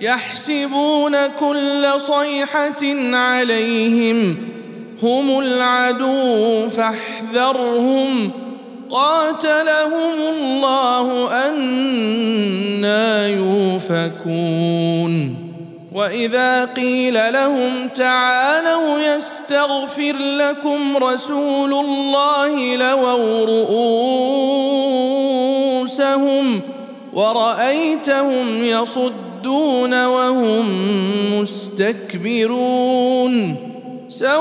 يحسبون كل صيحة عليهم هم العدو فاحذرهم قاتلهم الله أنا يوفكون وإذا قيل لهم تعالوا يستغفر لكم رسول الله لووا رؤوسهم ورأيتهم يصدون وهم مستكبرون سواء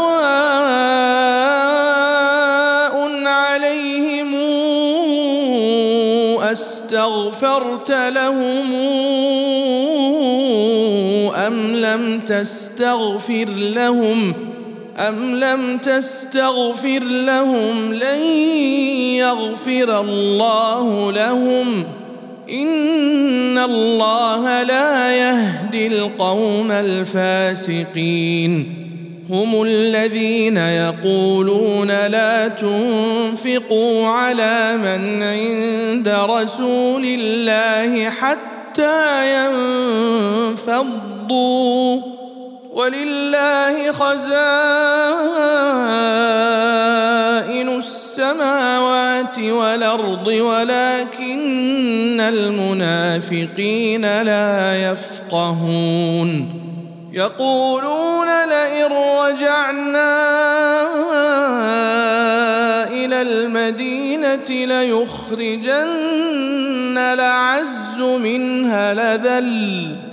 عليهم أستغفرت لهم أم لم تستغفر لهم أم لم تستغفر لهم لن يغفر الله لهم إن الله لا يهدي القوم الفاسقين هم الذين يقولون لا تنفقوا على من عند رسول الله حتى ينفضوا ولله خزائن السماوات والأرض ولكن المنافقين لا يفقهون. يقولون لئن رجعنا إلى المدينة ليخرجن العز منها لذل.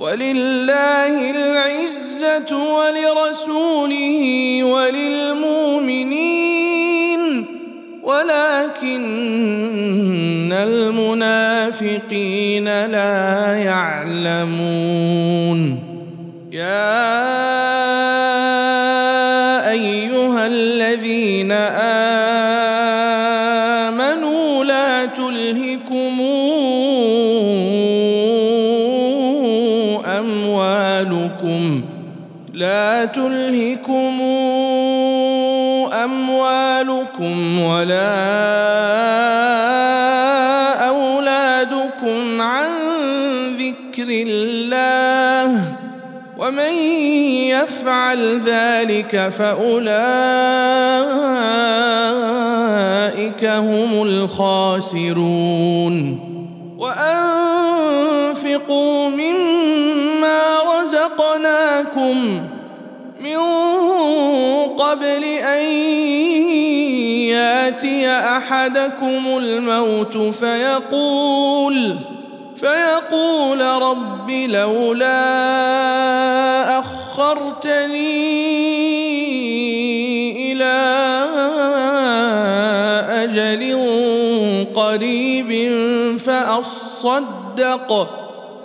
ولله العزة ولرسوله وللمؤمنين ولكن المنافقين لا يعلمون. يا أيها الذين امنوا أموالكم لا تلهكم أموالكم ولا أولادكم عن ذكر الله ومن يفعل ذلك فأولئك هم الخاسرون. وأنفقوا مما رزقناكم من قبل أن ياتي أحدكم الموت فيقول فيقول رب لولا أخرتني إلى أجل قريب فأصدق.